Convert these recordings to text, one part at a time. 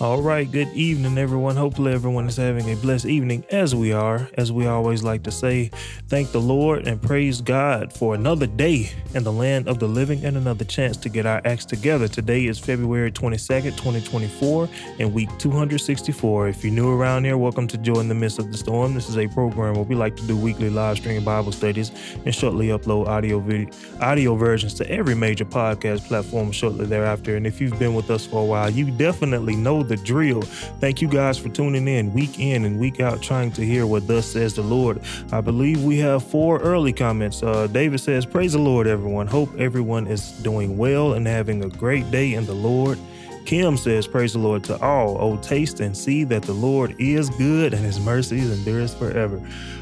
All right, good evening, everyone. Hopefully, everyone is having a blessed evening, as we are. As we always like to say, thank the Lord and praise God for another day in the land of the living and another chance to get our acts together. Today is February 22nd, 2024, and week 264. If you're new around here, welcome to Joy in the Midst of the Storm. This is a program where we like to do weekly live stream Bible studies and shortly upload audio video, audio versions to every major podcast platform shortly thereafter. And if you've been with us for a while, you definitely know the drill. Thank you guys for tuning in week in and week out, trying to hear what thus says the Lord. I believe we have four early comments. Uh, David says, Praise the Lord, everyone. Hope everyone is doing well and having a great day in the Lord. Kim says, Praise the Lord to all. Oh, taste and see that the Lord is good and his mercies endures forever.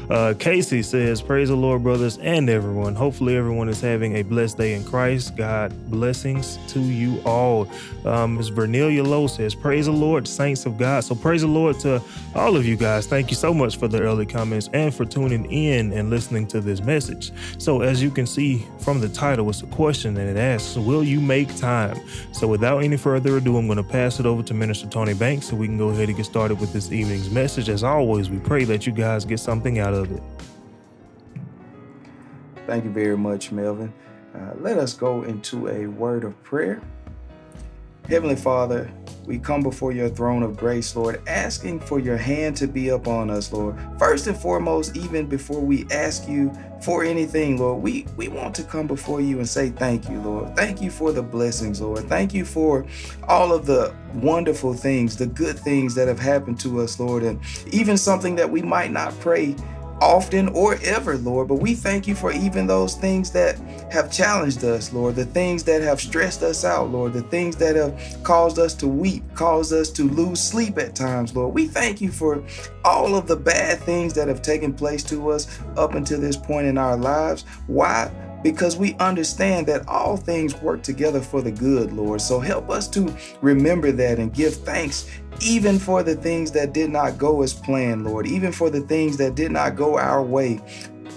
Uh, Casey says, Praise the Lord, brothers and everyone. Hopefully, everyone is having a blessed day in Christ. God blessings to you all. Um, Ms. Vernelia Lowe says, Praise the Lord, saints of God. So, praise the Lord to all of you guys. Thank you so much for the early comments and for tuning in and listening to this message. So, as you can see from the title, it's a question and it asks, Will you make time? So, without any further ado, I'm going to pass it over to Minister Tony Banks so we can go ahead and get started with this evening's message. As always, we pray that you guys get something out of it. Thank you very much, Melvin. Uh, let us go into a word of prayer. Heavenly Father, we come before your throne of grace, Lord, asking for your hand to be upon us, Lord. First and foremost, even before we ask you for anything, Lord, we, we want to come before you and say thank you, Lord. Thank you for the blessings, Lord. Thank you for all of the wonderful things, the good things that have happened to us, Lord, and even something that we might not pray often or ever, Lord. But we thank you for even those things that have challenged us, Lord, the things that have stressed us out, Lord, the things that have caused us to weep, caused us to lose sleep at times, Lord. We thank you for all of the bad things that have taken place to us up until this point in our lives. Why? Because we understand that all things work together for the good, Lord. So help us to remember that and give thanks even for the things that did not go as planned, Lord, even for the things that did not go our way.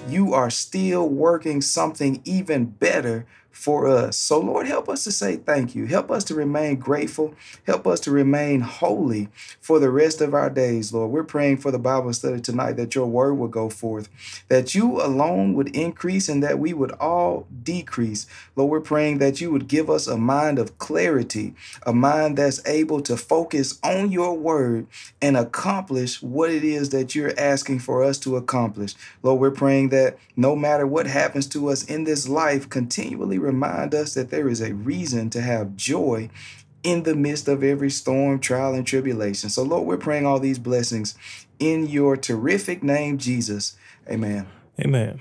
You are still working something even better for us. So, Lord, help us to say thank you. Help us to remain grateful. Help us to remain holy for the rest of our days, Lord. We're praying for the Bible study tonight that your word will go forth, that you alone would increase and that we would all decrease. Lord, we're praying that you would give us a mind of clarity, a mind that's able to focus on your word and accomplish what it is that you're asking for us to accomplish. Lord, we're praying that no matter what happens to us in this life, continually remind us that there is a reason to have joy in the midst of every storm, trial, and tribulation. So, Lord, we're praying all these blessings in your terrific name, Jesus. Amen. Amen.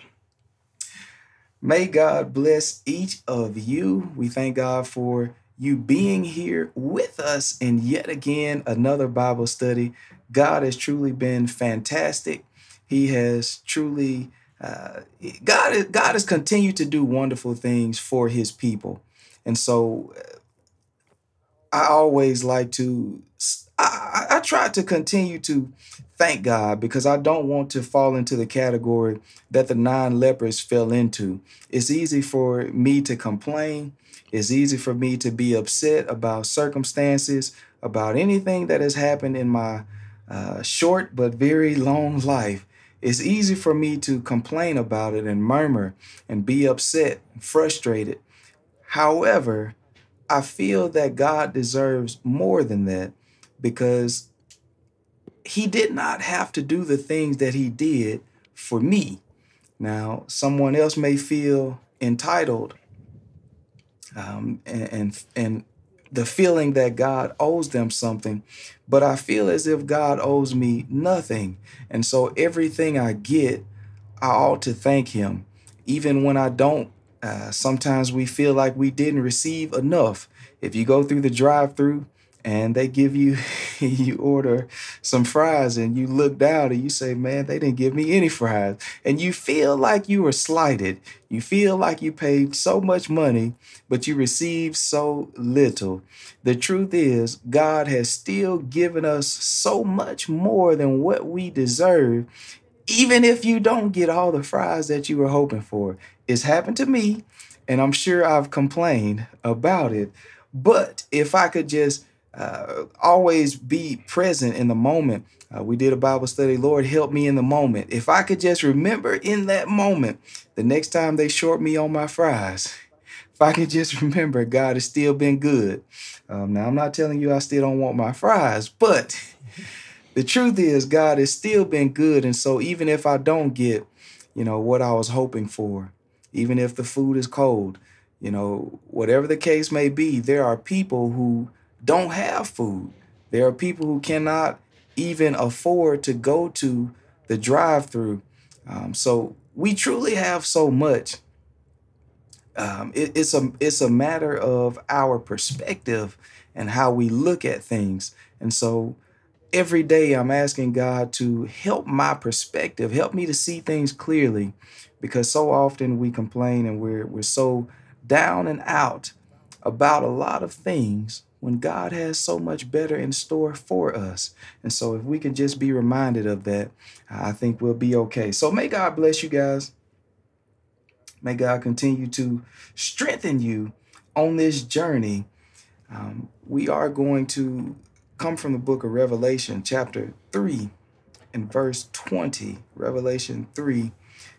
May God bless each of you. We thank God for you being here with us in yet again another Bible study. God has truly been fantastic. He has truly God, God has continued to do wonderful things for his people. And so I always like to, I, I try to continue to thank God because I don't want to fall into the category that the nine lepers fell into. It's easy for me to complain. It's easy for me to be upset about circumstances, about anything that has happened in my uh, short but very long life. It's easy for me to complain about it and murmur and be upset and frustrated. However, I feel that God deserves more than that because he did not have to do the things that he did for me. Now, someone else may feel entitled um, and, and, and the feeling that God owes them something, but I feel as if God owes me nothing. And so everything I get, I ought to thank Him. Even when I don't, uh, sometimes we feel like we didn't receive enough. If you go through the drive through and they give you you order some fries and you look down and you say man they didn't give me any fries. And you feel like you were slighted. You feel like you paid so much money but you received so little. The truth is god has still given us so much more than what we deserve even if you don't get all the fries that you were hoping for. It's happened to me and i'm sure i've complained about it. But if i could just uh, always be present in the moment. Uh, we did a Bible study. Lord, help me in the moment. If I could just remember in that moment, the next time they short me on my fries, if I could just remember, God has still been good. Um, now, I'm not telling you I still don't want my fries, but the truth is, God has still been good. And so, even if I don't get, you know, what I was hoping for, even if the food is cold, you know, whatever the case may be, there are people who don't have food. There are people who cannot even afford to go to the drive through. Um, so we truly have so much. Um, it, it's a it's a matter of our perspective and how we look at things. And so every day I'm asking God to help my perspective, help me to see things clearly, because so often we complain and we're we're so down and out about a lot of things when God has so much better in store for us. And so, if we can just be reminded of that, I think we'll be okay. So, may God bless you guys. May God continue to strengthen you on this journey. Um, we are going to come from the book of Revelation, chapter 3, and verse 20. Revelation 3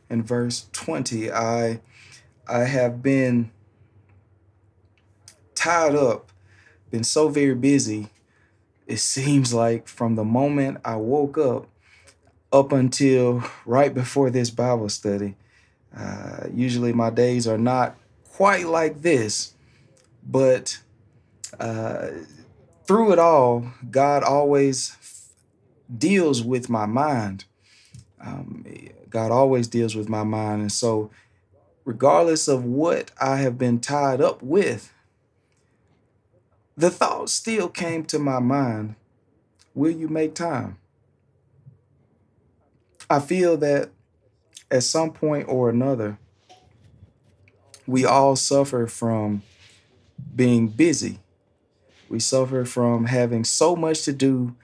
and verse 20. I I have been tied up been so very busy. It seems like from the moment I woke up up until right before this Bible study, uh, usually my days are not quite like this, but uh, through it all, God always deals with my mind. Um, God always deals with my mind. And so, regardless of what I have been tied up with, the thought still came to my mind will you make time? I feel that at some point or another, we all suffer from being busy. We suffer from having so much to do,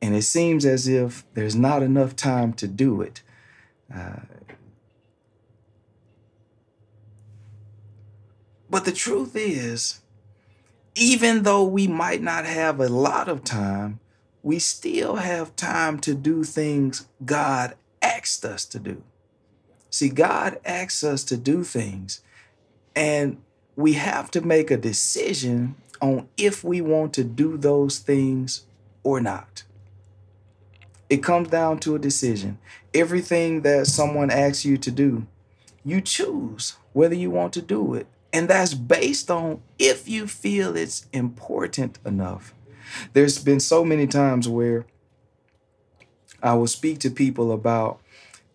and it seems as if there's not enough time to do it. Uh, but the truth is, even though we might not have a lot of time, we still have time to do things God asked us to do. See, God asks us to do things, and we have to make a decision on if we want to do those things or not. It comes down to a decision. Everything that someone asks you to do, you choose whether you want to do it and that's based on if you feel it's important enough. There's been so many times where I will speak to people about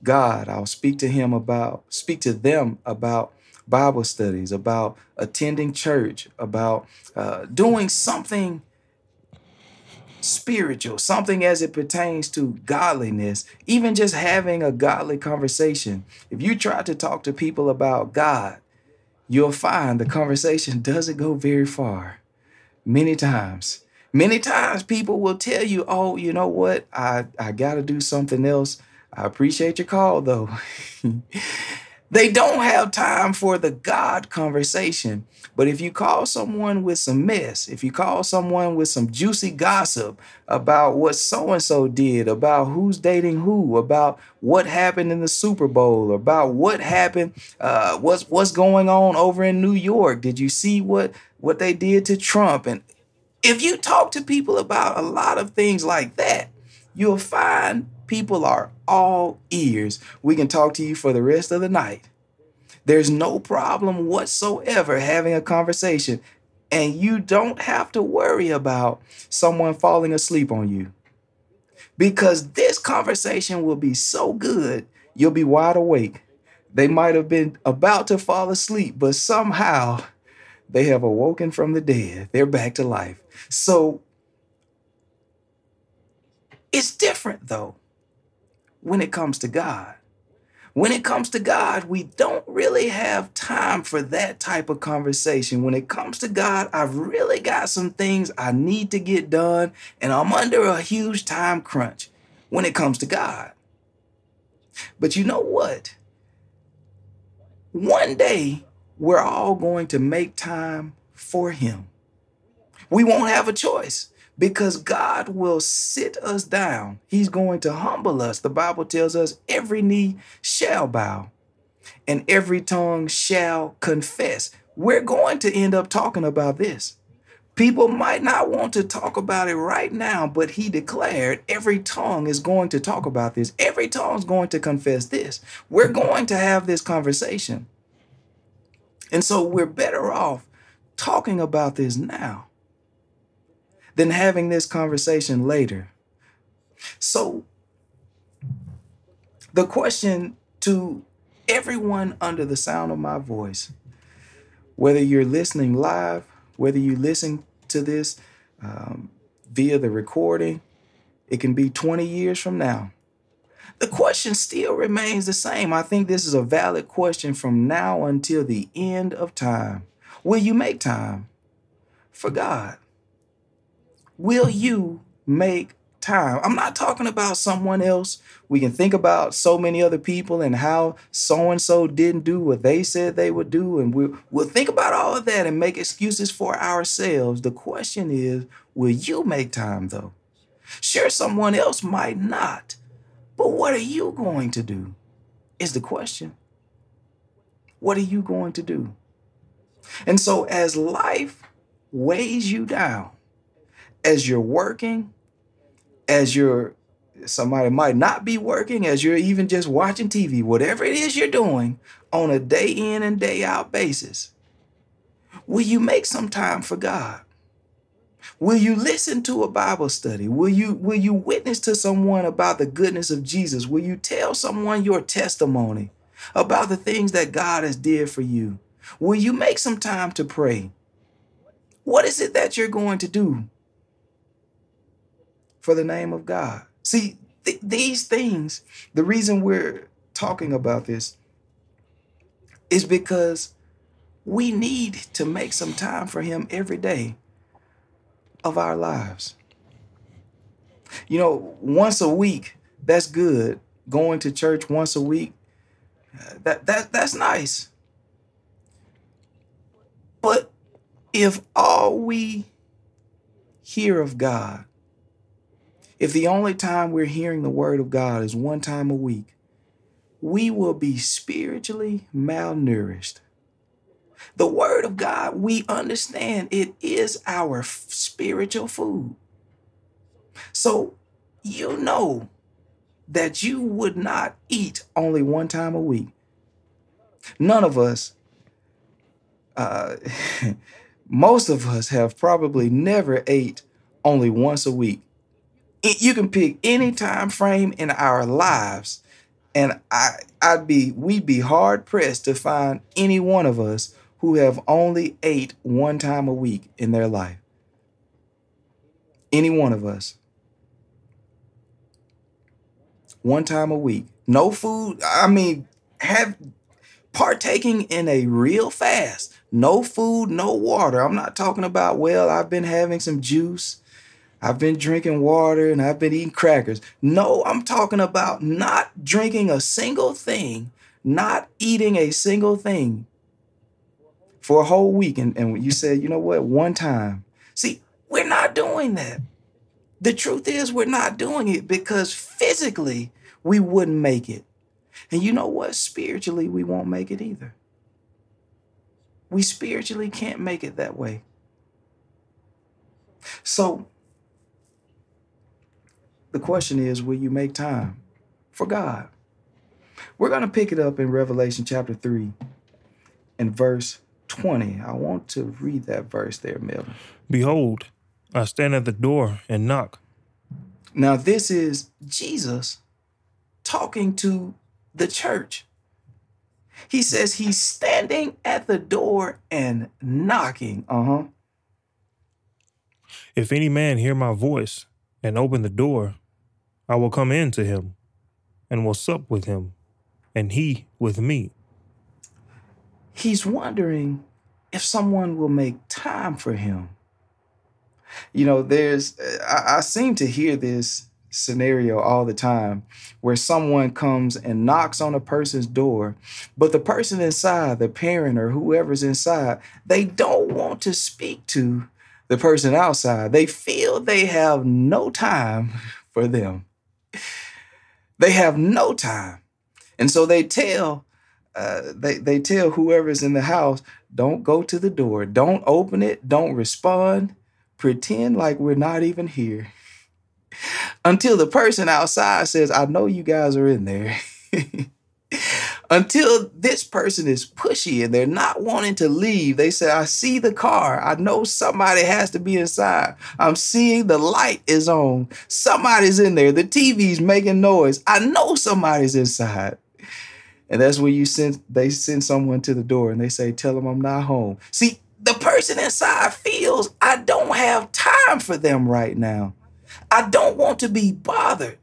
God. I'll speak to him about, speak to them about Bible studies, about attending church, about uh, doing something spiritual, something as it pertains to godliness, even just having a godly conversation. If you try to talk to people about God, you'll find the conversation doesn't go very far. Many times. Many times people will tell you, oh, you know what? I, I got to do something else. I appreciate your call though. They don't have time for the God conversation. But if you call someone with some mess, if you call someone with some juicy gossip about what so and so did, about who's dating who, about what happened in the Super Bowl, about what happened, uh, what's what's going on over in New York? Did you see what what they did to Trump? And if you talk to people about a lot of things like that, you'll find people are all ears. We can talk to you for the rest of the night. There's no problem whatsoever having a conversation, and you don't have to worry about someone falling asleep on you. Because this conversation will be so good, you'll be wide awake. They might have been about to fall asleep, but somehow they have awoken from the dead. They're back to life. So it's different though when it comes to God. When it comes to God, we don't really have time for that type of conversation. When it comes to God, I've really got some things I need to get done, and I'm under a huge time crunch when it comes to God. But you know what? One day, we're all going to make time for Him. We won't have a choice. Because God will sit us down. He's going to humble us. The Bible tells us every knee shall bow and every tongue shall confess. We're going to end up talking about this. People might not want to talk about it right now, but he declared every tongue is going to talk about this. Every tongue is going to confess this. We're going to have this conversation. And so we're better off talking about this now than having this conversation later. So, the question to everyone under the sound of my voice, whether you're listening live, whether you listen to this um, via the recording, it can be 20 years from now. The question still remains the same. I think this is a valid question from now until the end of time. Will you make time for God? Will you make time? I'm not talking about someone else. We can think about so many other people and how so and so didn't do what they said they would do. And we'll, we'll think about all of that and make excuses for ourselves. The question is will you make time though? Sure, someone else might not. But what are you going to do? Is the question. What are you going to do? And so, as life weighs you down, as you're working, as you're somebody might not be working, as you're even just watching TV, whatever it is you're doing on a day in and day out basis, will you make some time for God? Will you listen to a Bible study? Will you will you witness to someone about the goodness of Jesus? Will you tell someone your testimony about the things that God has did for you? Will you make some time to pray? What is it that you're going to do for the name of God. See, th- these things, the reason we're talking about this is because we need to make some time for Him every day of our lives. You know, once a week, that's good. Going to church once a week, that, that that's nice. But if all we hear of God if the only time we're hearing the word of God is one time a week, we will be spiritually malnourished. The word of God, we understand it is our spiritual food. So you know that you would not eat only one time a week. None of us, uh, most of us have probably never ate only once a week you can pick any time frame in our lives and I I'd be we'd be hard pressed to find any one of us who have only ate one time a week in their life. Any one of us. One time a week. No food. I mean, have partaking in a real fast. No food, no water. I'm not talking about, well, I've been having some juice I've been drinking water and I've been eating crackers. No, I'm talking about not drinking a single thing, not eating a single thing for a whole week. And, and you said, you know what, one time. See, we're not doing that. The truth is, we're not doing it because physically we wouldn't make it. And you know what? Spiritually, we won't make it either. We spiritually can't make it that way. So, the question is, will you make time for God? We're going to pick it up in Revelation chapter 3 and verse 20. I want to read that verse there, Melvin. Behold, I stand at the door and knock. Now, this is Jesus talking to the church. He says he's standing at the door and knocking. Uh huh. If any man hear my voice and open the door, I will come in to him and will sup with him, and he with me. He's wondering if someone will make time for him. You know, there's, I, I seem to hear this scenario all the time where someone comes and knocks on a person's door, but the person inside, the parent or whoever's inside, they don't want to speak to the person outside, they feel they have no time for them. They have no time. And so they tell uh, they, they tell whoever's in the house, don't go to the door, don't open it, don't respond, pretend like we're not even here. Until the person outside says, I know you guys are in there. Until this person is pushy and they're not wanting to leave. They say, I see the car. I know somebody has to be inside. I'm seeing the light is on. Somebody's in there. The TV's making noise. I know somebody's inside. And that's when you send they send someone to the door and they say, Tell them I'm not home. See, the person inside feels I don't have time for them right now. I don't want to be bothered.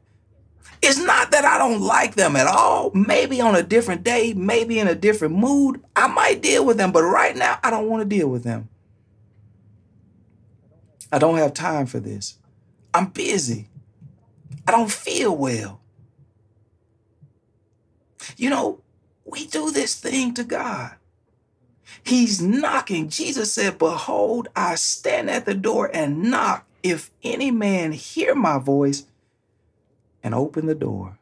It's not that I don't like them at all. Maybe on a different day, maybe in a different mood, I might deal with them, but right now I don't want to deal with them. I don't have time for this. I'm busy. I don't feel well. You know, we do this thing to God. He's knocking. Jesus said, Behold, I stand at the door and knock. If any man hear my voice and open the door.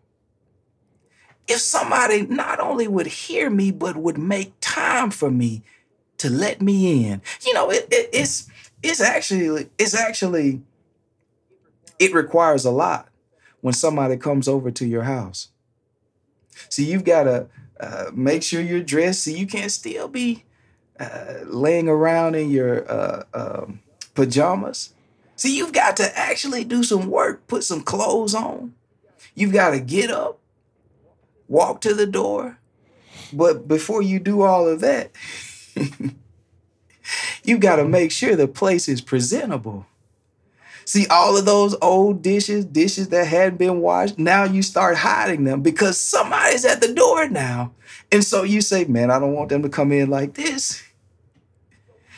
If somebody not only would hear me, but would make time for me to let me in. You know, it, it, it's it's actually it's actually it requires a lot when somebody comes over to your house. See, you've got to uh, make sure you're dressed so you can't still be uh, laying around in your uh, um, pajamas. See, you've got to actually do some work, put some clothes on. You've got to get up, walk to the door. But before you do all of that, you've got to make sure the place is presentable. See, all of those old dishes, dishes that hadn't been washed, now you start hiding them because somebody's at the door now. And so you say, man, I don't want them to come in like this.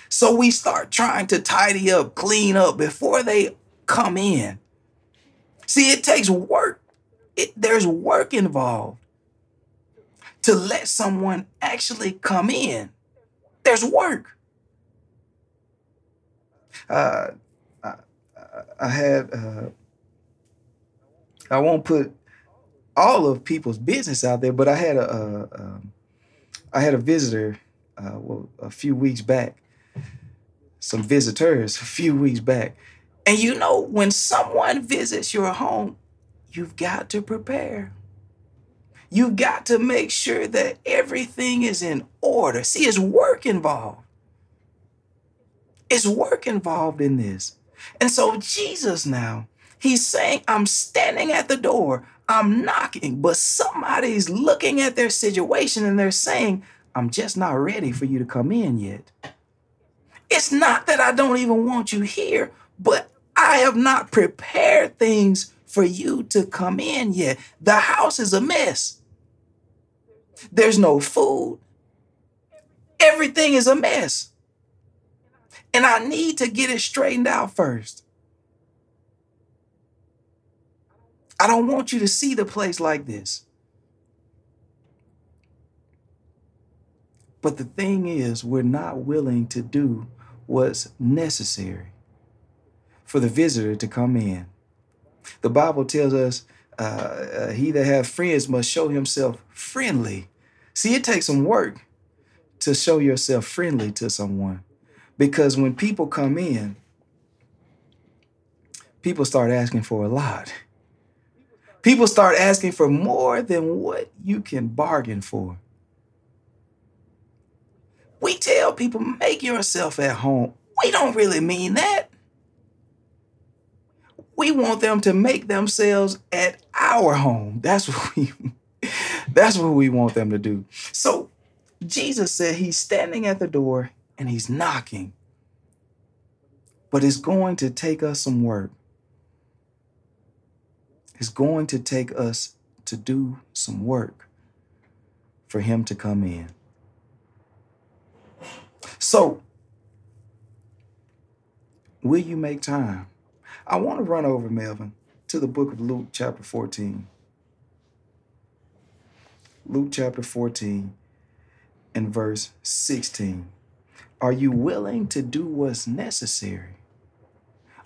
So we start trying to tidy up, clean up before they come in. See, it takes work. It, there's work involved to let someone actually come in. There's work. Uh, I had uh, I won't put all of people's business out there, but I had a, a, a I had a visitor uh, well, a few weeks back, some visitors a few weeks back, and you know when someone visits your home, you've got to prepare. You've got to make sure that everything is in order. See, it's work involved. It's work involved in this. And so Jesus now, he's saying, I'm standing at the door, I'm knocking, but somebody's looking at their situation and they're saying, I'm just not ready for you to come in yet. It's not that I don't even want you here, but I have not prepared things for you to come in yet. The house is a mess. There's no food. Everything is a mess. And I need to get it straightened out first. I don't want you to see the place like this. But the thing is, we're not willing to do what's necessary for the visitor to come in. The Bible tells us uh, uh, he that have friends must show himself friendly. See, it takes some work to show yourself friendly to someone. Because when people come in, people start asking for a lot. People start asking for more than what you can bargain for. We tell people, make yourself at home. We don't really mean that. We want them to make themselves at our home. That's what we that's what we want them to do. So Jesus said he's standing at the door and he's knocking. But it's going to take us some work. It's going to take us to do some work for him to come in. So, will you make time? I want to run over, Melvin, to the book of Luke, chapter 14. Luke chapter 14 and verse 16. Are you willing to do what's necessary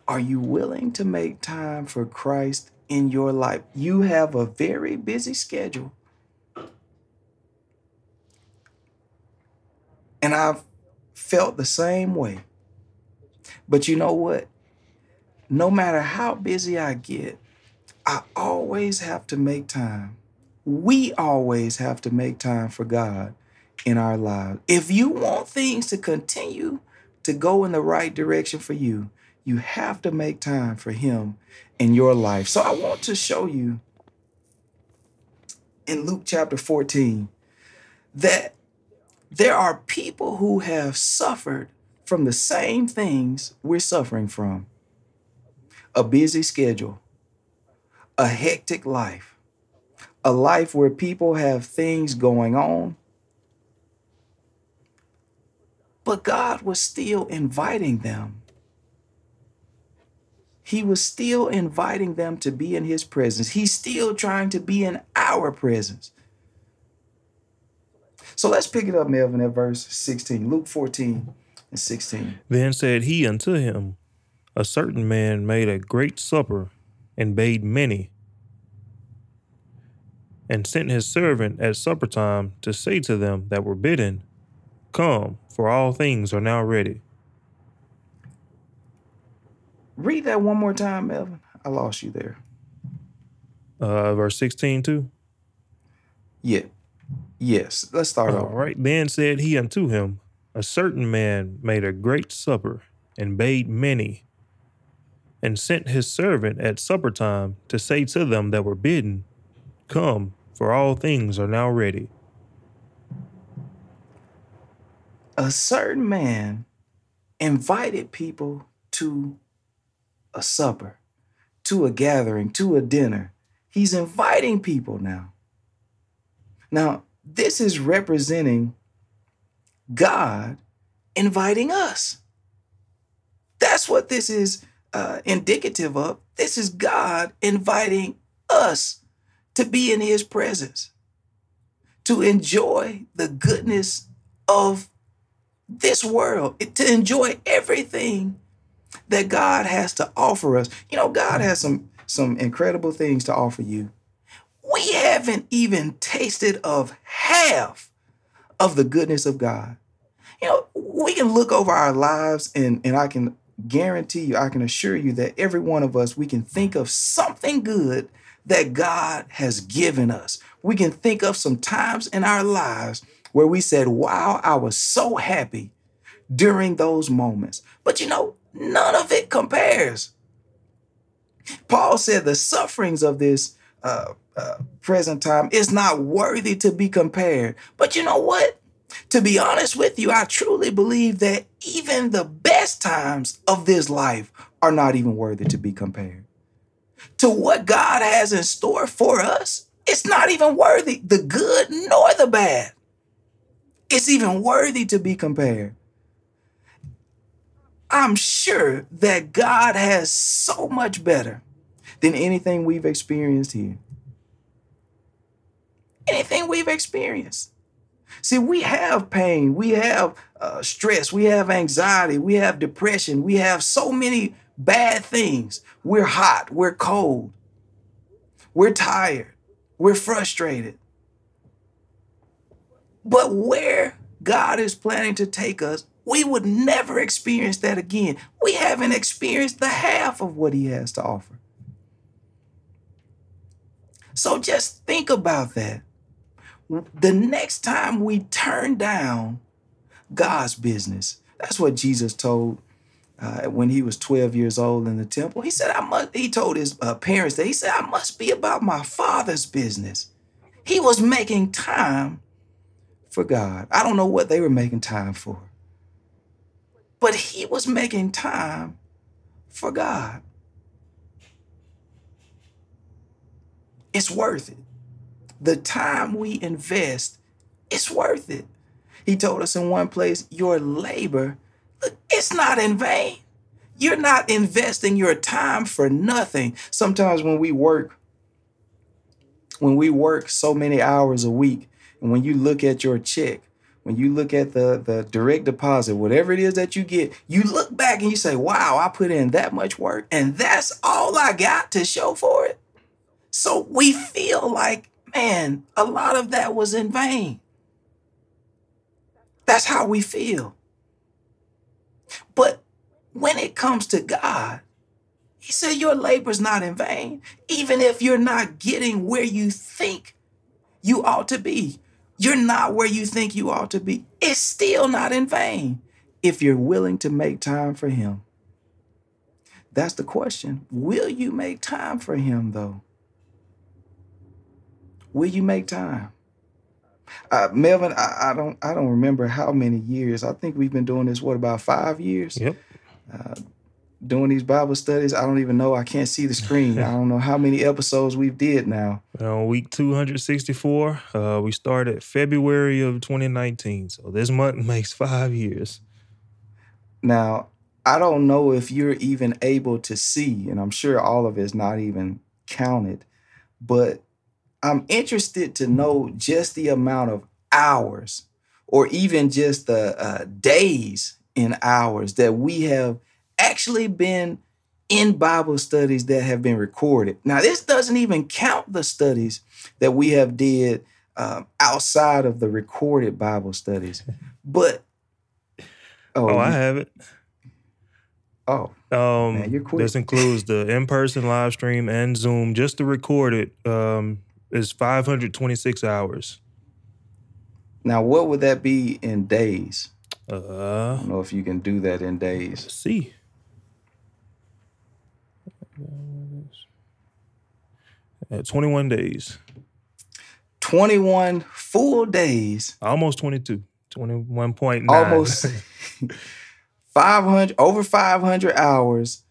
Are you willing to make time for Christ in your life? You have a very busy schedule. And I've felt the same way. But you know what? No matter how busy I get, I always have to make time. We always have to make time for God in our lives. If you want things to continue to go in the right direction for you, you have to make time for Him in your life. So I want to show you in Luke chapter 14 that there are people who have suffered from the same things we're suffering from a busy schedule, a hectic life, a life where people have things going on. But God was still inviting them. He was still inviting them to be in His presence. He's still trying to be in our presence. So let's pick it up, Melvin, at verse 16, Luke 14 and 16. Then said he unto him, A certain man made a great supper and bade many, and sent his servant at supper time to say to them that were bidden, Come, for all things are now ready. Read that one more time, Melvin. I lost you there. Uh, verse 16 too. Yeah. Yes. Let's start All over. right. Then said he unto him, A certain man made a great supper and bade many, and sent his servant at supper time to say to them that were bidden, Come, for all things are now ready. A certain man invited people to a supper, to a gathering, to a dinner. He's inviting people now. Now, this is representing God inviting us. That's what this is uh, indicative of. This is God inviting us to be in his presence, to enjoy the goodness of this world, to enjoy everything that God has to offer us. You know, God has some some incredible things to offer you. We haven't even tasted of half of the goodness of God. You know, we can look over our lives and and I can guarantee you, I can assure you that every one of us we can think of something good that God has given us. We can think of some times in our lives where we said, "Wow, I was so happy." during those moments. But you know, none of it compares. Paul said the sufferings of this uh, uh, present time is not worthy to be compared. But you know what? To be honest with you, I truly believe that even the best times of this life are not even worthy to be compared. To what God has in store for us, it's not even worthy, the good nor the bad. It's even worthy to be compared. I'm sure that God has so much better than anything we've experienced here. Anything we've experienced. See, we have pain, we have uh, stress, we have anxiety, we have depression, we have so many bad things. We're hot, we're cold, we're tired, we're frustrated. But where God is planning to take us, we would never experience that again. We haven't experienced the half of what He has to offer. So just think about that. The next time we turn down God's business, that's what Jesus told uh, when he was 12 years old in the temple. He said, I must, he told his uh, parents that he said, I must be about my father's business. He was making time for God. I don't know what they were making time for, but he was making time for God. It's worth it. The time we invest, it's worth it. He told us in one place, your labor, look, it's not in vain. You're not investing your time for nothing. Sometimes when we work, when we work so many hours a week, and when you look at your check, when you look at the the direct deposit, whatever it is that you get, you look back and you say, "Wow, I put in that much work, and that's all I got to show for it." So we feel like, man, a lot of that was in vain. That's how we feel. But when it comes to God, He said, Your labor's not in vain, even if you're not getting where you think you ought to be. You're not where you think you ought to be. It's still not in vain if you're willing to make time for Him. That's the question. Will you make time for Him, though? Will you make time? Uh, Melvin, I, I don't, I don't remember how many years. I think we've been doing this. What about five years? Yep. Uh, doing these Bible studies. I don't even know. I can't see the screen. I don't know how many episodes we've did now. On week 264, uh, we started February of 2019. So this month makes five years. Now, I don't know if you're even able to see, and I'm sure all of it's not even counted, but I'm interested to know just the amount of hours or even just the uh, days in hours that we have actually been in Bible studies that have been recorded. Now, this doesn't even count the studies that we have did um, outside of the recorded Bible studies. But oh, oh I have it. Oh, um, man. This includes the in-person live stream and Zoom. Just to record it um, is 526 hours. Now, what would that be in days? Uh, I don't know if you can do that in days. Let's see. At 21 days. 21 full days. Almost 22. 21.9. Almost 500 over 500 hours,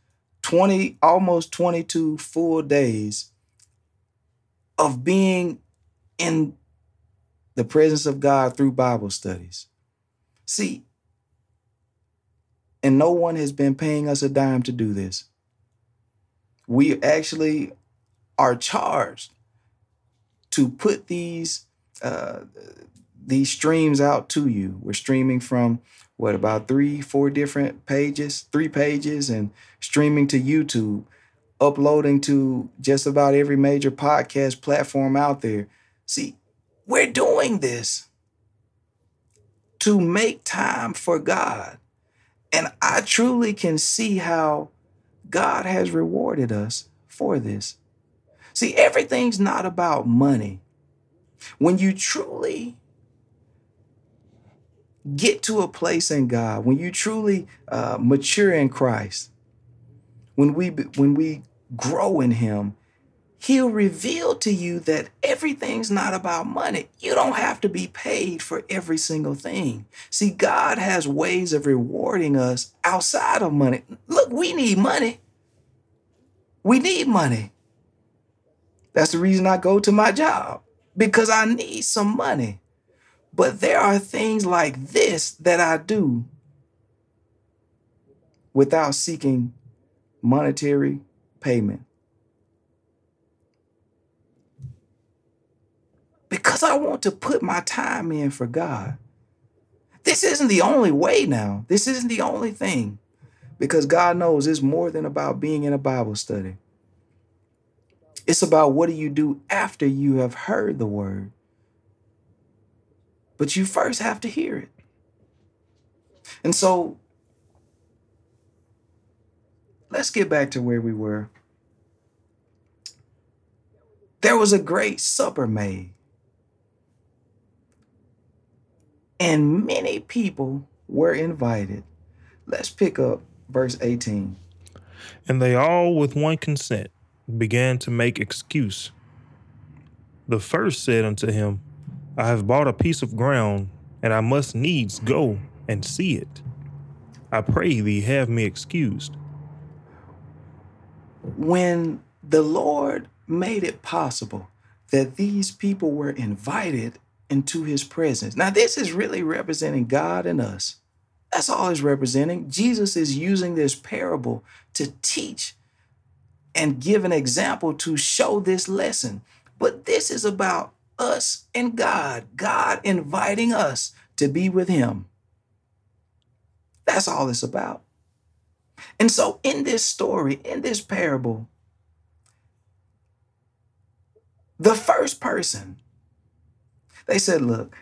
20 almost 22 full days of being in the presence of God through Bible studies. See, and no one has been paying us a dime to do this. We actually are charged to put these uh, these streams out to you. We're streaming from what about three, four different pages, three pages, and streaming to YouTube, uploading to just about every major podcast platform out there. See, we're doing this to make time for God. And I truly can see how God has rewarded us for this. See, everything's not about money. When you truly get to a place in God, when you truly uh, mature in Christ, when we when we grow in Him, He'll reveal to you that everything's not about money. You don't have to be paid for every single thing. See, God has ways of rewarding us outside of money. Look, we need money. We need money. That's the reason I go to my job because I need some money. But there are things like this that I do without seeking monetary payment. Because I want to put my time in for God. This isn't the only way now. This isn't the only thing. Because God knows it's more than about being in a Bible study. It's about what do you do after you have heard the word. But you first have to hear it. And so let's get back to where we were. There was a great supper made, and many people were invited. Let's pick up verse 18. And they all, with one consent, began to make excuse. The first said unto him, I have bought a piece of ground, and I must needs go and see it. I pray thee, have me excused. When the Lord made it possible that these people were invited into his presence. Now, this is really representing God and us. That's all it's representing. Jesus is using this parable to teach and give an example to show this lesson. But this is about us and God, God inviting us to be with Him. That's all it's about. And so, in this story, in this parable, the first person, they said, Look,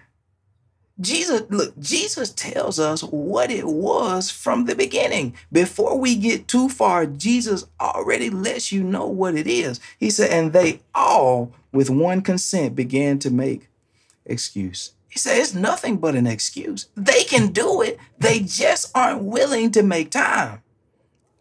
Jesus, look, Jesus tells us what it was from the beginning. Before we get too far, Jesus already lets you know what it is. He said, and they all, with one consent, began to make excuse. He said, it's nothing but an excuse. They can do it, they just aren't willing to make time.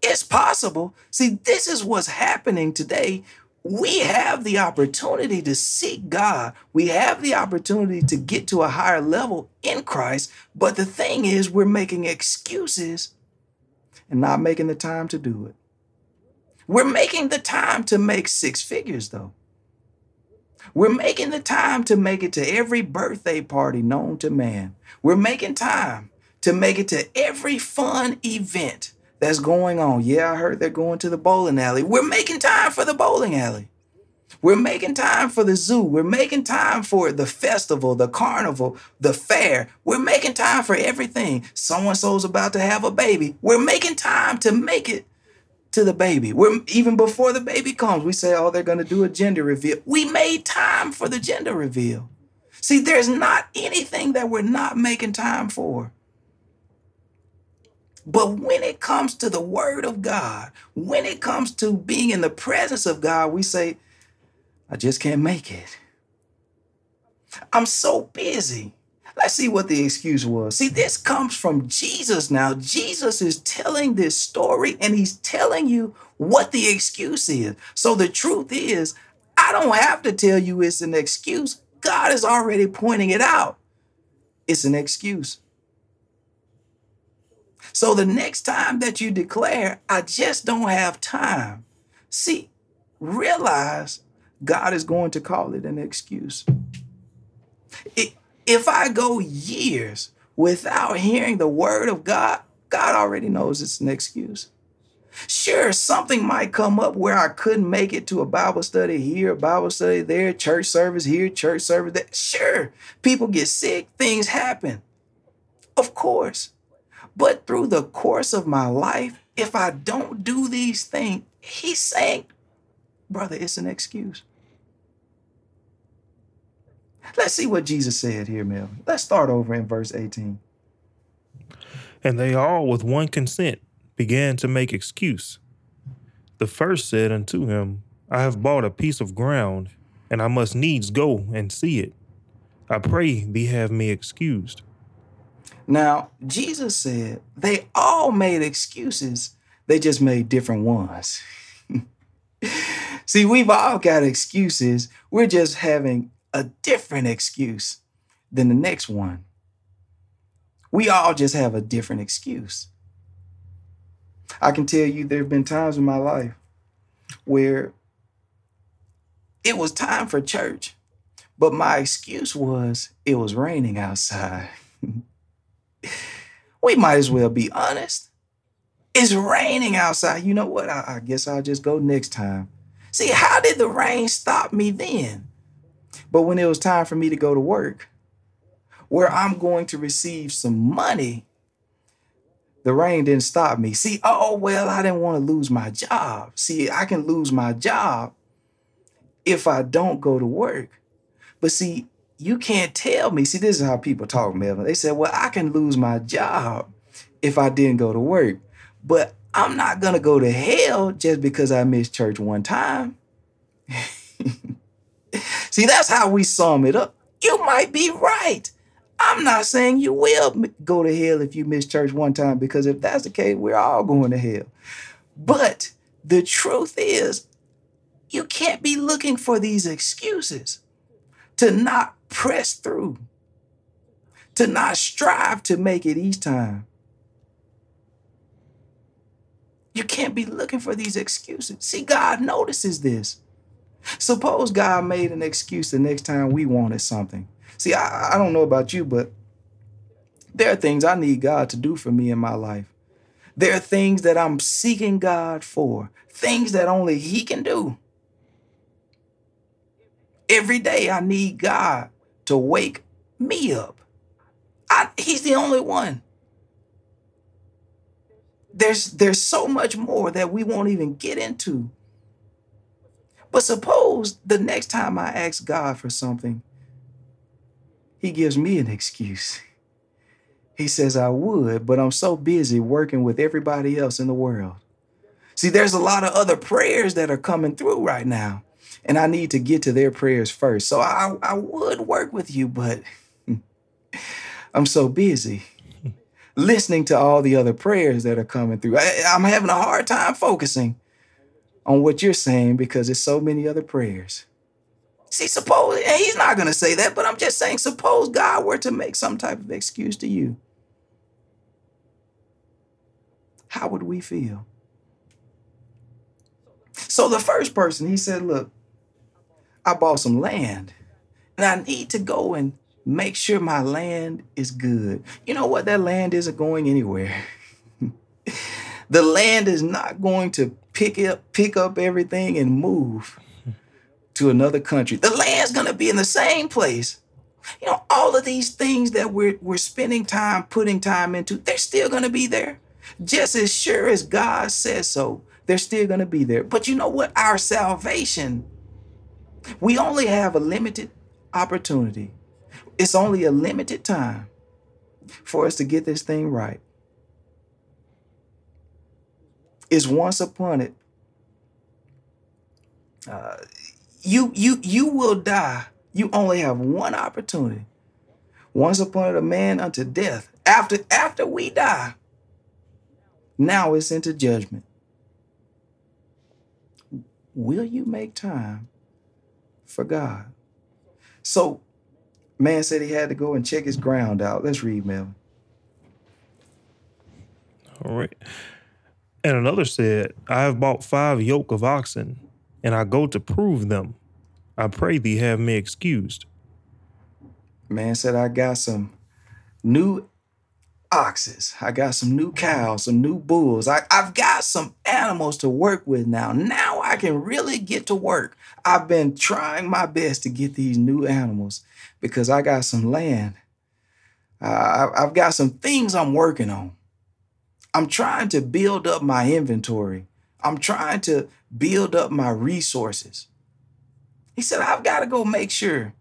It's possible. See, this is what's happening today we have the opportunity to seek God. We have the opportunity to get to a higher level in Christ. But the thing is, we're making excuses and not making the time to do it. We're making the time to make six figures, though. We're making the time to make it to every birthday party known to man. We're making time to make it to every fun event that's going on. Yeah, I heard they're going to the bowling alley. We're making time for the bowling alley. We're making time for the zoo. We're making time for the festival, the carnival, the fair. We're making time for everything. So and so's about to have a baby. We're making time to make it to the baby. We're even before the baby comes, we say, oh, they're going to do a gender reveal. We made time for the gender reveal. See, there's not anything that we're not making time for. But when it comes to the word of God, when it comes to being in the presence of God, we say, I just can't make it. I'm so busy. Let's see what the excuse was. See, this comes from Jesus now. Jesus is telling this story and he's telling you what the excuse is. So the truth is, I don't have to tell you it's an excuse. God is already pointing it out. It's an excuse. So the next time that you declare, I just don't have time, see, realize God is going to call it an excuse. If I go years without hearing the word of God, God already knows it's an excuse. Sure, something might come up where I couldn't make it to a Bible study here, Bible study there, church service here, church service there. Sure, people get sick, things happen. Of course. But through the course of my life, if I don't do these things, he's saying, brother, it's an excuse. Let's see what Jesus said here, Mel. Let's start over in verse 18. And they all, with one consent, began to make excuse. The first said unto him, I have bought a piece of ground, and I must needs go and see it. I pray thee have me excused. Now, Jesus said they all made excuses, they just made different ones. See, we've all got excuses. We're just having a different excuse than the next one. We all just have a different excuse. I can tell you there have been times in my life where it was time for church, but my excuse was it was raining outside. we might as well be honest. It's raining outside. You know what? I, I, guess I'll just go next time. See, how did the rain stop me then? But when it was time for me to go to work, where I'm going to receive some money, the rain didn't stop me. See, oh, well, I didn't want to lose my job. See, I can lose my job if I don't go to work. But see, you can't tell me. See, this is how people talk, Melvin. They said, well, I can lose my job if I didn't go to work, but I'm not going to go to hell just because I missed church one time. See, that's how we sum it up. You might be right. I'm not saying you will go to hell if you miss church one time, because if that's the case, we're all going to hell. But the truth is, you can't be looking for these excuses to not press through, to not strive to make it each time. You can't be looking for these excuses. See, God notices this. Suppose God made an excuse the next time we wanted something. See, I, I don't know about you, but there are things I need God to do for me in my life. There are things that I'm seeking God for, things that only He can do. Every day I need God to wake me up. I, he's the only one. There's there's so much more that we won't even get into. But suppose the next time I ask God for something, he gives me an excuse. He says I would, but I'm so busy working with everybody else in the world. See, there's a lot of other prayers that are coming through right now, and I need to get to their prayers first. So I, I would work with you, but I'm so busy listening to all the other prayers that are coming through. I, I'm having a hard time focusing on what you're saying because there's so many other prayers. See, suppose he's not going to say that, but I'm just saying, suppose God were to make some type of excuse to you. How would we feel? So the first person, he said, Look, I bought some land and I need to go and make sure my land is good. You know what? That land isn't going anywhere. the land is not going to pick up pick up everything and move to another country. The land's going to be in the same place. You know, all of these things that we're we're spending time putting time into, they're still going to be there. Just as sure as God says so, they're still going to be there. But you know what? Our salvation, we only have a limited opportunity. It's only a limited time for us to get this thing right. Is once upon it. Uh, you you you will die. You only have one opportunity. Once upon it, a man unto death. After after we die, now it's into judgment. Will you make time for God? So, man said he had to go and check his ground out. Let's read, Melvin. All right. And another said, I have bought five yoke of oxen, and I go to prove them. I pray thee have me excused. Man said, I got some new oxes. I got some new cows, some new bulls. I, I've got some animals to work with now. Now I can really get to work. I've been trying my best to get these new animals because I got some land. Uh, I've got some things I'm working on. I'm trying to build up my inventory. I'm trying to build up my resources. He said, I've got to go make sure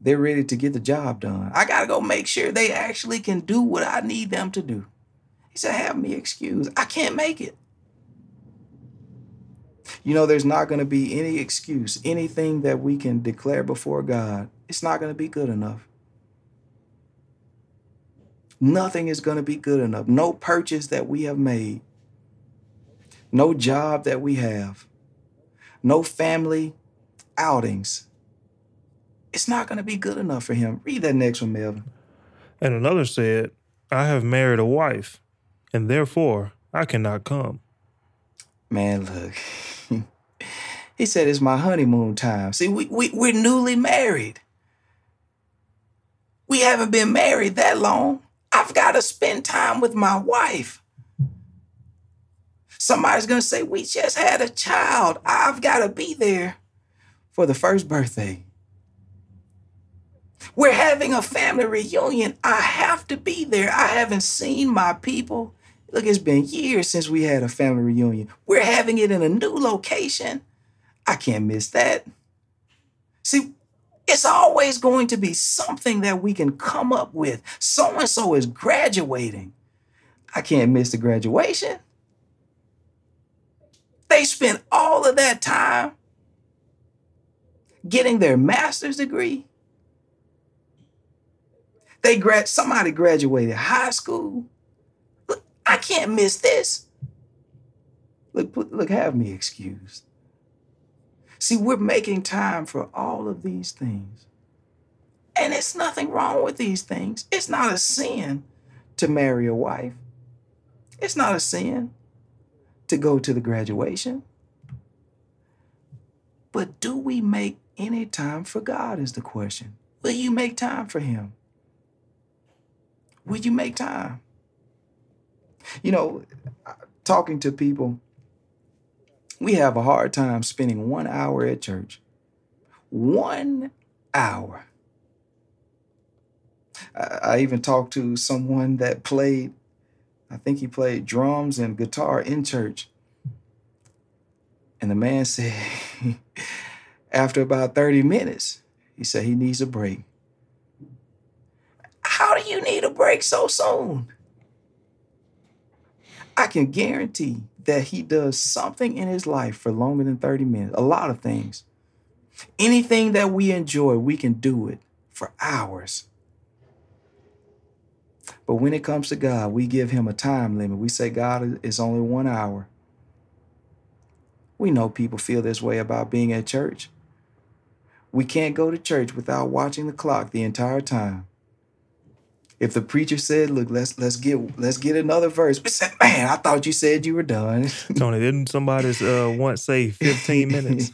they're ready to get the job done. I got to go make sure they actually can do what I need them to do. He said, Have me excused. I can't make it. You know, there's not going to be any excuse, anything that we can declare before God. It's not going to be good enough. Nothing is going to be good enough. No purchase that we have made, no job that we have, no family outings. It's not going to be good enough for him. Read that next one, Melvin. And another said, I have married a wife, and therefore I cannot come. Man, look. he said it's my honeymoon time. See, we, we, we're newly married. We haven't been married that long. I've got to spend time with my wife. Somebody's going to say, We just had a child. I've got to be there for the first birthday. We're having a family reunion. I have to be there. I haven't seen my people. Look, it's been years since we had a family reunion. We're having it in a new location. I can't miss that. See, it's always going to be something that we can come up with. So and so is graduating. I can't miss the graduation. They spent all of that time getting their master's degree. They grad somebody graduated high school. Look, I can't miss this. Look, look, have me excused. See, we're making time for all of these things. And it's nothing wrong with these things. It's not a sin to marry a wife. It's not a sin to go to the graduation. But do we make any time for God is the question. Will you make time for him? Will you make time? You know, talking to people, we have a hard time spending one hour at church. One hour. I, I even talked to someone that played, I think he played drums and guitar in church. And the man said, after about 30 minutes, he said he needs a break. How do you need a break so soon? I can guarantee that he does something in his life for longer than 30 minutes, a lot of things. Anything that we enjoy, we can do it for hours. But when it comes to God, we give him a time limit. We say, God is only one hour. We know people feel this way about being at church. We can't go to church without watching the clock the entire time. If the preacher said, "Look, let's let's get let's get another verse," we said, "Man, I thought you said you were done." Tony, didn't somebody uh, once say fifteen minutes?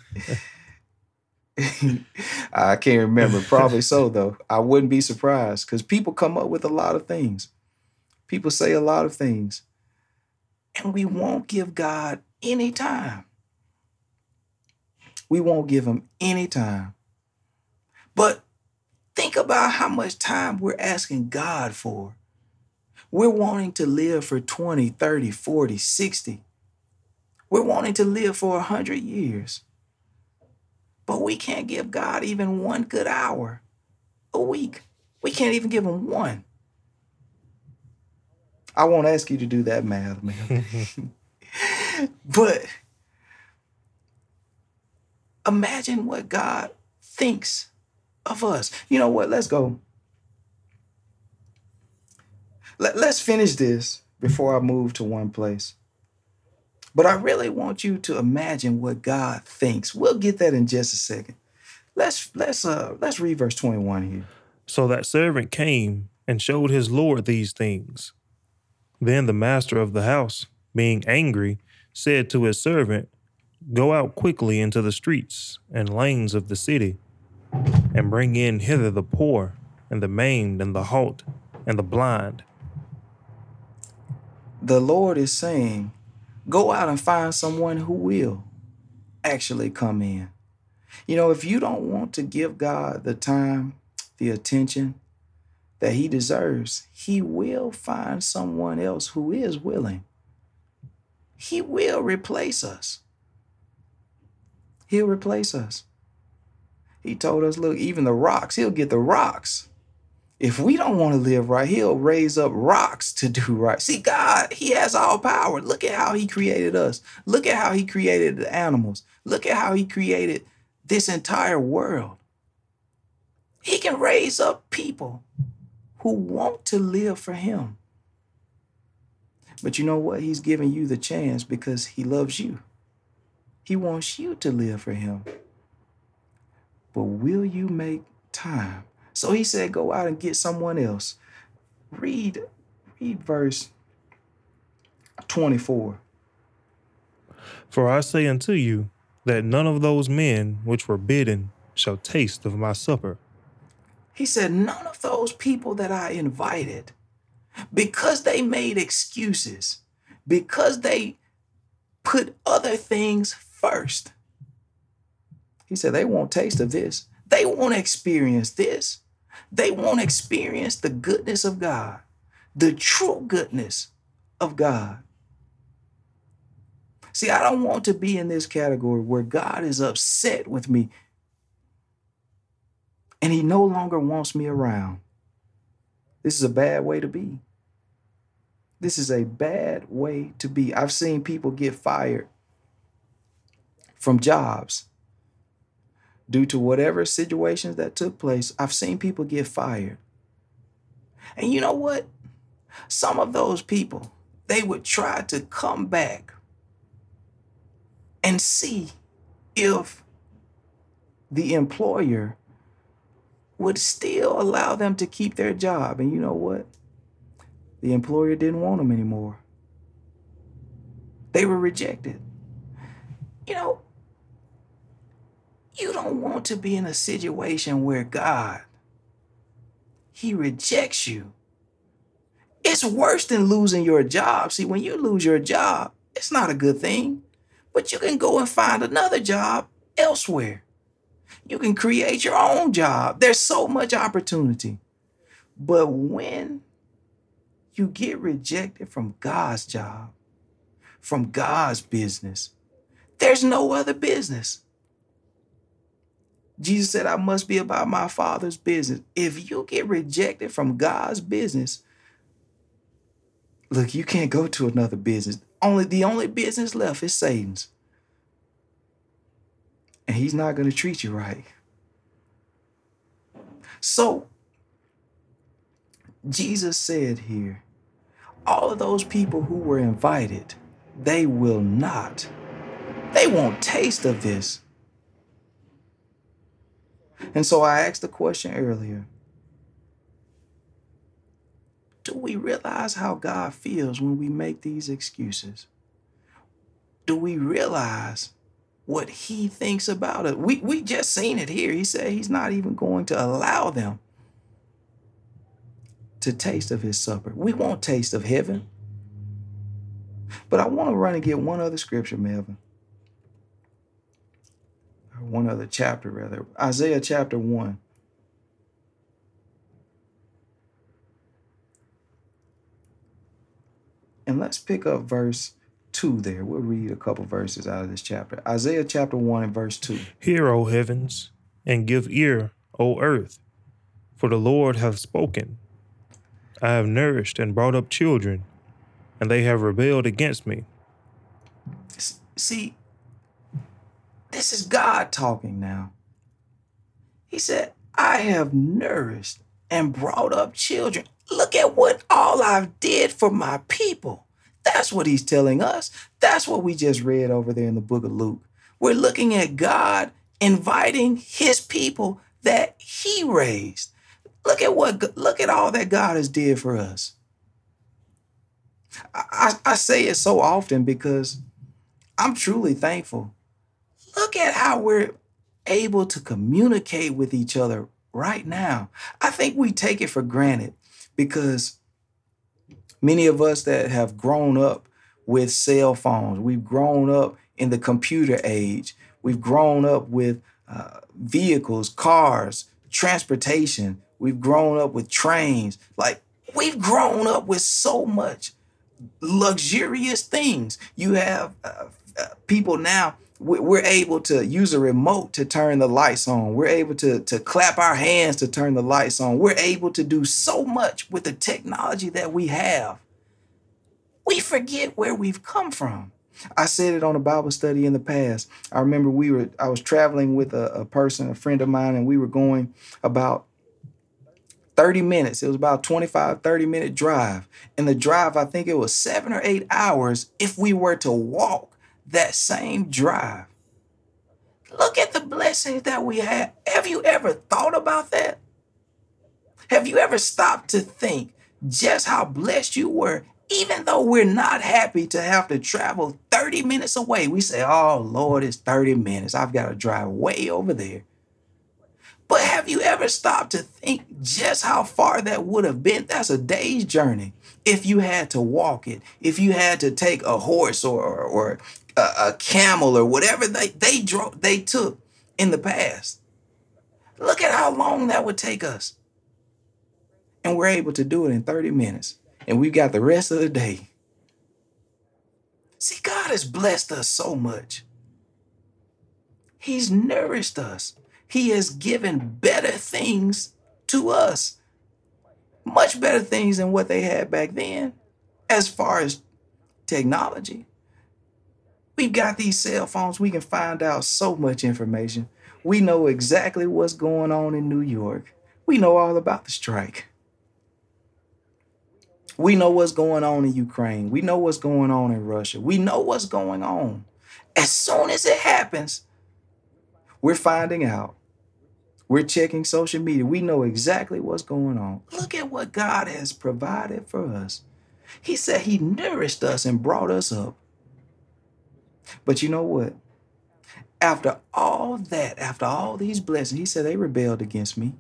I can't remember. Probably so, though. I wouldn't be surprised because people come up with a lot of things. People say a lot of things. And we won't give God any time. We won't give him any time. But think about how much time we're asking God for. We're wanting to live for 20, 30, 40, 60. We're wanting to live for 100 years. But we can't give God even one good hour a week. We can't even give him one. I won't ask you to do that math, man. but Imagine what God thinks of us. You know what? Let's go. Let, let's finish this before I move to one place. But I really want you to imagine what God thinks. We'll get that in just a second. Let's let's uh let's read verse 21 here. So that servant came and showed his lord these things. Then the master of the house, being angry, said to his servant, Go out quickly into the streets and lanes of the city, and bring in hither the poor, and the maimed, and the halt, and the blind. The Lord is saying, Go out and find someone who will actually come in. You know, if you don't want to give God the time, the attention that He deserves, He will find someone else who is willing. He will replace us. He'll replace us. He told us, look, even the rocks, he'll get the rocks. If we don't want to live right, he'll raise up rocks to do right. See, God, he has all power. Look at how he created us. Look at how he created the animals. Look at how he created this entire world. He can raise up people who want to live for him. But you know what? He's giving you the chance because he loves you. He wants you to live for him. But will you make time? So he said, go out and get someone else. Read, read verse 24. For I say unto you that none of those men which were bidden shall taste of my supper. He said, none of those people that I invited, because they made excuses, because they put other things first. He said, they won't taste of this. They won't experience this. They won't experience the goodness of God, the true goodness of God. See, I don't want to be in this category where God is upset with me and he no longer wants me around. This is a bad way to be. This is a bad way to be. I've seen people get fired from jobs due to whatever situations that took place. I've seen people get fired. And you know what? Some of those people, they would try to come back and see if the employer would still allow them to keep their job. And you know what? The employer didn't want them anymore. They were rejected. You know, you don't want to be in a situation where God, He rejects you. It's worse than losing your job. See, when you lose your job, it's not a good thing, but you can go and find another job elsewhere. You can create your own job. There's so much opportunity. But when you get rejected from God's job, from God's business, there's no other business. Jesus said, I must be about my Father's business. If you get rejected from God's business, look, you can't go to another business. Only the only business left is Satan's. And he's not going to treat you right. So, Jesus said here, all of those people who were invited, they will not. They won't taste of this. And so I asked the question earlier Do we realize how God feels when we make these excuses? Do we realize what He thinks about it? We, we just seen it here. He said He's not even going to allow them to taste of His supper. We won't taste of heaven. But I want to run and get one other scripture, Melvin one other chapter rather. Isaiah chapter 1 and let's pick up verse 2 there. We'll read a couple verses out of this chapter. Isaiah chapter 1 and verse 2 hear o heavens and give ear o earth for the lord hath spoken. I have nourished and brought up children and they have rebelled against me. See this is God talking now. He said, I have nourished and brought up children. Look at what all I've did for my people. That's what he's telling us. That's what we just read over there in the book of Luke. We're looking at God inviting his people that he raised. Look at what look at all that God has did for us. I, I, I say it so often because I'm truly thankful look at how we're able to communicate with each other right now. I think we take it for granted because many of us that have grown up with cell phones, we've grown up in the computer age, we've grown up with uh, vehicles, cars, transportation, we've grown up with trains. Like, we've grown up with so much luxurious things. You have uh, uh, people now we're able to use a remote to turn the lights on. We're able to, to clap our hands to turn the lights on. We're able to do so much with the technology that we have. We forget where we've come from. I said it on a Bible study in the past. I remember we were I was traveling with a, a person, a friend of mine, and we were going about 30 minutes. It was about 25, 30 minute drive. And the drive, I think it was seven or eight hours if we were to walk that same drive. Look at the blessings that we have. Have you ever thought about that? Have you ever stopped to think just how blessed you were? Even though we're not happy to have to travel 30 minutes away, we say, Oh Lord, it's 30 minutes. I've got to drive way over there. But have you ever stopped to think just how far that would have been? That's a day's journey if you had to walk it, if you had to take a horse or, or, or a, a camel or whatever they they drove they took in the past. Look at how long that would take us. And we're able to do it in 30 minutes. And we've got the rest of the day. See, God has blessed us so much. He's nourished us. He has given better things to us. Much better things than what they had back then, as far as technology. We've got these cell phones, we can find out so much information. We know exactly what's going on in New York. We know all about the strike. We know what's going on in Ukraine. We know what's going on in Russia. We know what's going on. As soon as it happens, we're finding out. We're checking social media. We know exactly what's going on. Look at what God has provided for us. He said He nourished us and brought us up. But you know what? After all that, after all these blessings, he said they rebelled against me.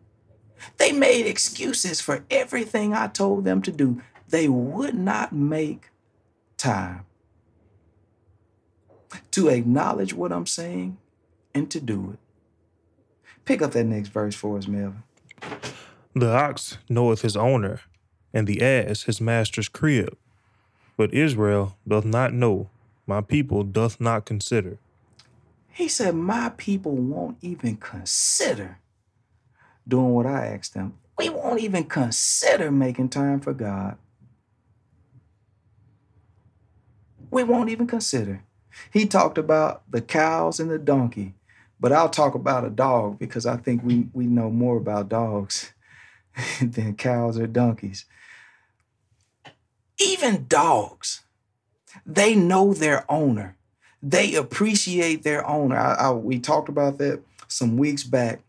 They made excuses for everything I told them to do. They would not make time to acknowledge what I'm saying and to do it. Pick up that next verse for us, Melvin. The ox knoweth his owner, and the ass his master's crib. But Israel doth not know, my people doth not consider. He said, My people won't even consider doing what I asked them. We won't even consider making time for God. We won't even consider. He talked about the cows and the donkey, but I'll talk about a dog because I think we, we know more about dogs than cows or donkeys. Even dogs, they know their owner. They appreciate their owner. I, I, we talked about that some weeks back.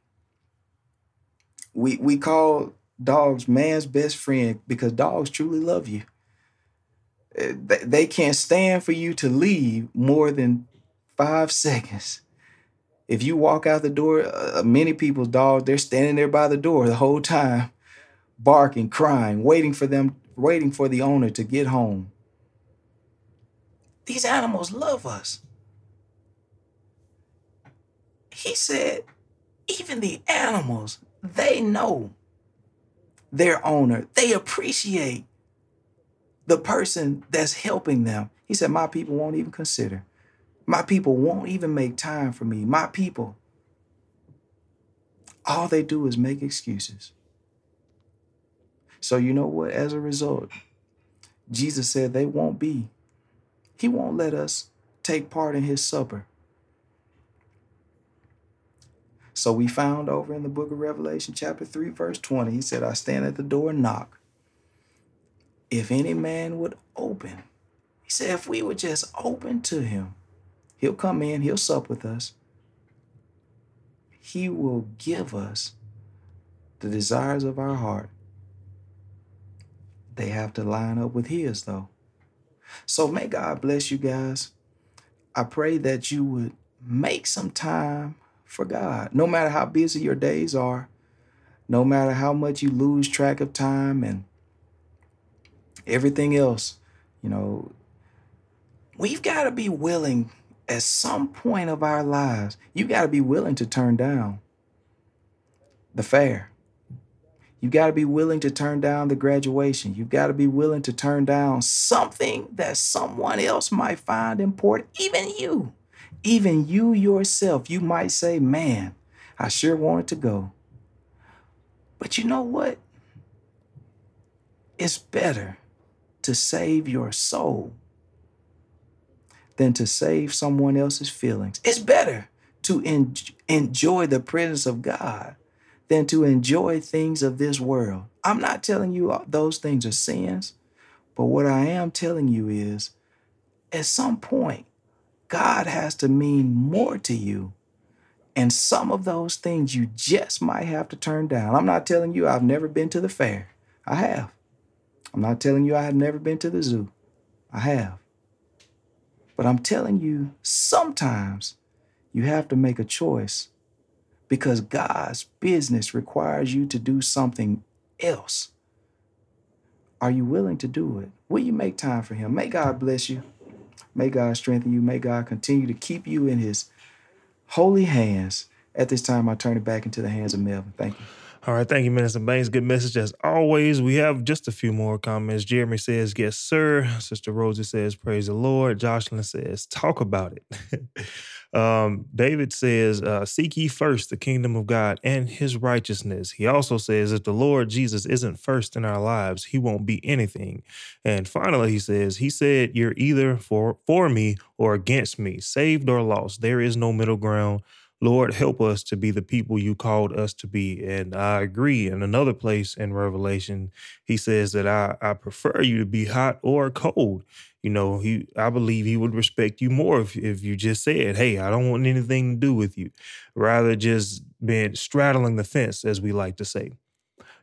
We we call dogs man's best friend because dogs truly love you. Eh, they can't stand for you to leave more than five seconds. If you walk out the door, uh, many people's dogs they're standing there by the door the whole time, barking, crying, waiting for them, waiting for the owner to get home. These animals love us. He said, even the animals, they know their owner. They appreciate the person that's helping them. He said, My people won't even consider. My people won't even make time for me. My people, all they do is make excuses. So, you know what? As a result, Jesus said they won't be, He won't let us take part in His supper. So we found over in the book of Revelation, chapter 3, verse 20, he said, I stand at the door and knock. If any man would open, he said, if we would just open to him, he'll come in, he'll sup with us. He will give us the desires of our heart. They have to line up with his, though. So may God bless you guys. I pray that you would make some time for God. No matter how busy your days are, no matter how much you lose track of time and everything else, you know, we've got to be willing at some point of our lives, you got to be willing to turn down the fair. You got to be willing to turn down the graduation. You've got to be willing to turn down something that someone else might find important, even you. Even you yourself, you might say, man, I sure wanted to go. But you know what? It's better to save your soul than to save someone else's feelings. It's better to en- enjoy the presence of God than to enjoy things of this world. I'm not telling you those things are sins, but what I am telling you is at some point, God has to mean more to you. And some of those things you just might have to turn down. I'm not telling you I've never been to the fair. I have. I'm not telling you I have never been to the zoo. I have. But I'm telling you, sometimes you have to make a choice because God's business requires you to do something else. Are you willing to do it? Will you make time for Him? May God bless you. May God strengthen you. May God continue to keep you in his holy hands. At this time, I turn it back into the hands of Melvin. Thank you. All right, thank you, Minister Banks. Good message as always. We have just a few more comments. Jeremy says, "Yes, sir." Sister Rosie says, "Praise the Lord." Jocelyn says, "Talk about it." um, David says, uh, "Seek ye first the kingdom of God and His righteousness." He also says, "If the Lord Jesus isn't first in our lives, He won't be anything." And finally, he says, "He said, you're either for for me or against me, saved or lost. There is no middle ground." Lord, help us to be the people you called us to be. And I agree. In another place in Revelation, he says that I, I prefer you to be hot or cold. You know, he I believe he would respect you more if, if you just said, Hey, I don't want anything to do with you. Rather just being straddling the fence, as we like to say.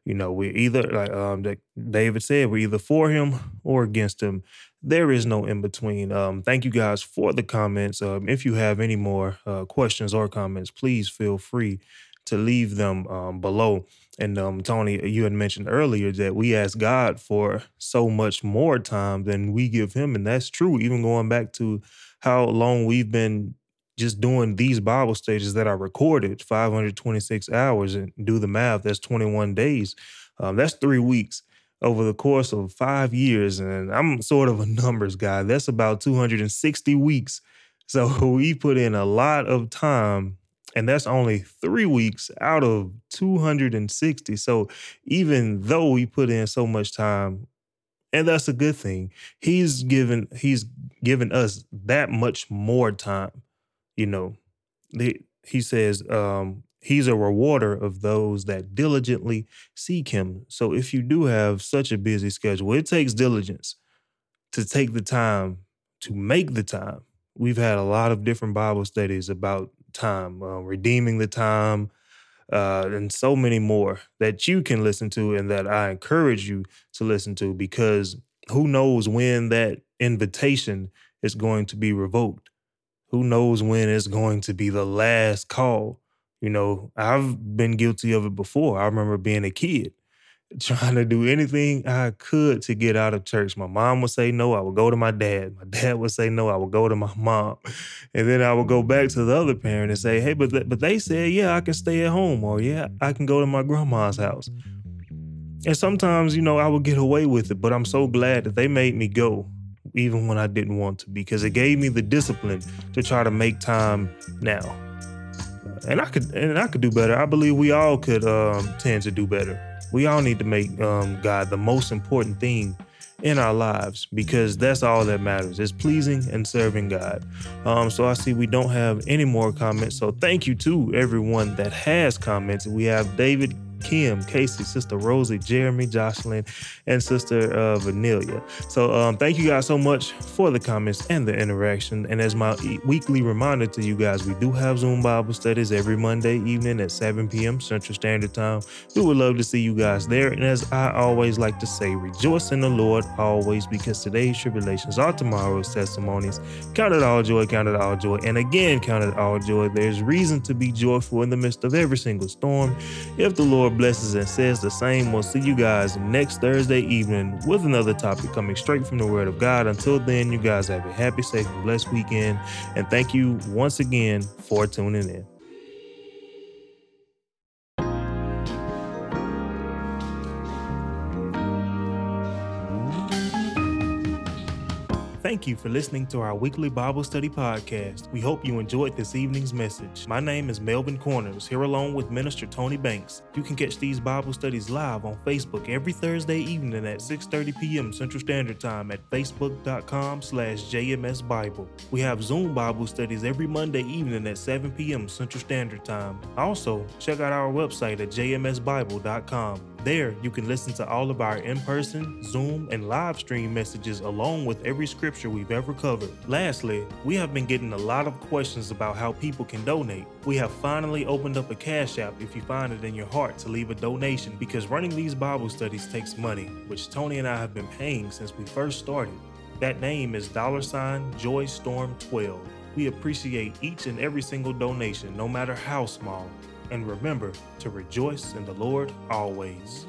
You know, we're either like um David said, we're either for him or against him there is no in between. Um, thank you guys for the comments. Um, if you have any more uh, questions or comments, please feel free to leave them um, below. And um, Tony, you had mentioned earlier that we ask God for so much more time than we give Him, and that's true. Even going back to how long we've been just doing these Bible stages that I recorded, 526 hours, and do the math, that's 21 days. Um, that's three weeks over the course of five years. And I'm sort of a numbers guy. That's about 260 weeks. So we put in a lot of time, and that's only three weeks out of 260. So even though we put in so much time, and that's a good thing, he's given he's given us that much more time you know, he, he says, um, he's a rewarder of those that diligently seek him. So if you do have such a busy schedule, it takes diligence to take the time to make the time. We've had a lot of different Bible studies about time, uh, redeeming the time, uh, and so many more that you can listen to and that I encourage you to listen to because who knows when that invitation is going to be revoked who knows when it's going to be the last call. You know, I've been guilty of it before. I remember being a kid trying to do anything I could to get out of church. My mom would say no, I would go to my dad. My dad would say no, I would go to my mom. And then I would go back to the other parent and say, hey, but, th- but they said, yeah, I can stay at home or yeah, I can go to my grandma's house. And sometimes, you know, I would get away with it, but I'm so glad that they made me go even when I didn't want to because it gave me the discipline to try to make time now. And I could and I could do better. I believe we all could um, tend to do better. We all need to make um, God the most important thing in our lives because that's all that matters is pleasing and serving God. Um, so I see we don't have any more comments. So thank you to everyone that has commented. We have David Kim, Casey, Sister Rosie, Jeremy, Jocelyn, and Sister uh, Vanilla. So um, thank you guys so much for the comments and the interaction. And as my weekly reminder to you guys, we do have Zoom Bible studies every Monday evening at 7 p.m. Central Standard Time. We would love to see you guys there. And as I always like to say, rejoice in the Lord always because today's tribulations are tomorrow's testimonies. Count it all joy, count it all joy, and again, count it all joy. There's reason to be joyful in the midst of every single storm. If the Lord Lord blesses and says the same. We'll see you guys next Thursday evening with another topic coming straight from the Word of God. Until then, you guys have a happy, safe, and blessed weekend. And thank you once again for tuning in. Thank you for listening to our weekly Bible study podcast. We hope you enjoyed this evening's message. My name is Melvin Corners, here along with Minister Tony Banks. You can catch these Bible studies live on Facebook every Thursday evening at 6.30 p.m. Central Standard Time at facebook.com slash jmsbible. We have Zoom Bible studies every Monday evening at 7 p.m. Central Standard Time. Also, check out our website at jmsbible.com. There, you can listen to all of our in person, Zoom, and live stream messages along with every scripture we've ever covered. Lastly, we have been getting a lot of questions about how people can donate. We have finally opened up a Cash App if you find it in your heart to leave a donation because running these Bible studies takes money, which Tony and I have been paying since we first started. That name is dollar sign Joy Storm 12. We appreciate each and every single donation, no matter how small and remember to rejoice in the Lord always.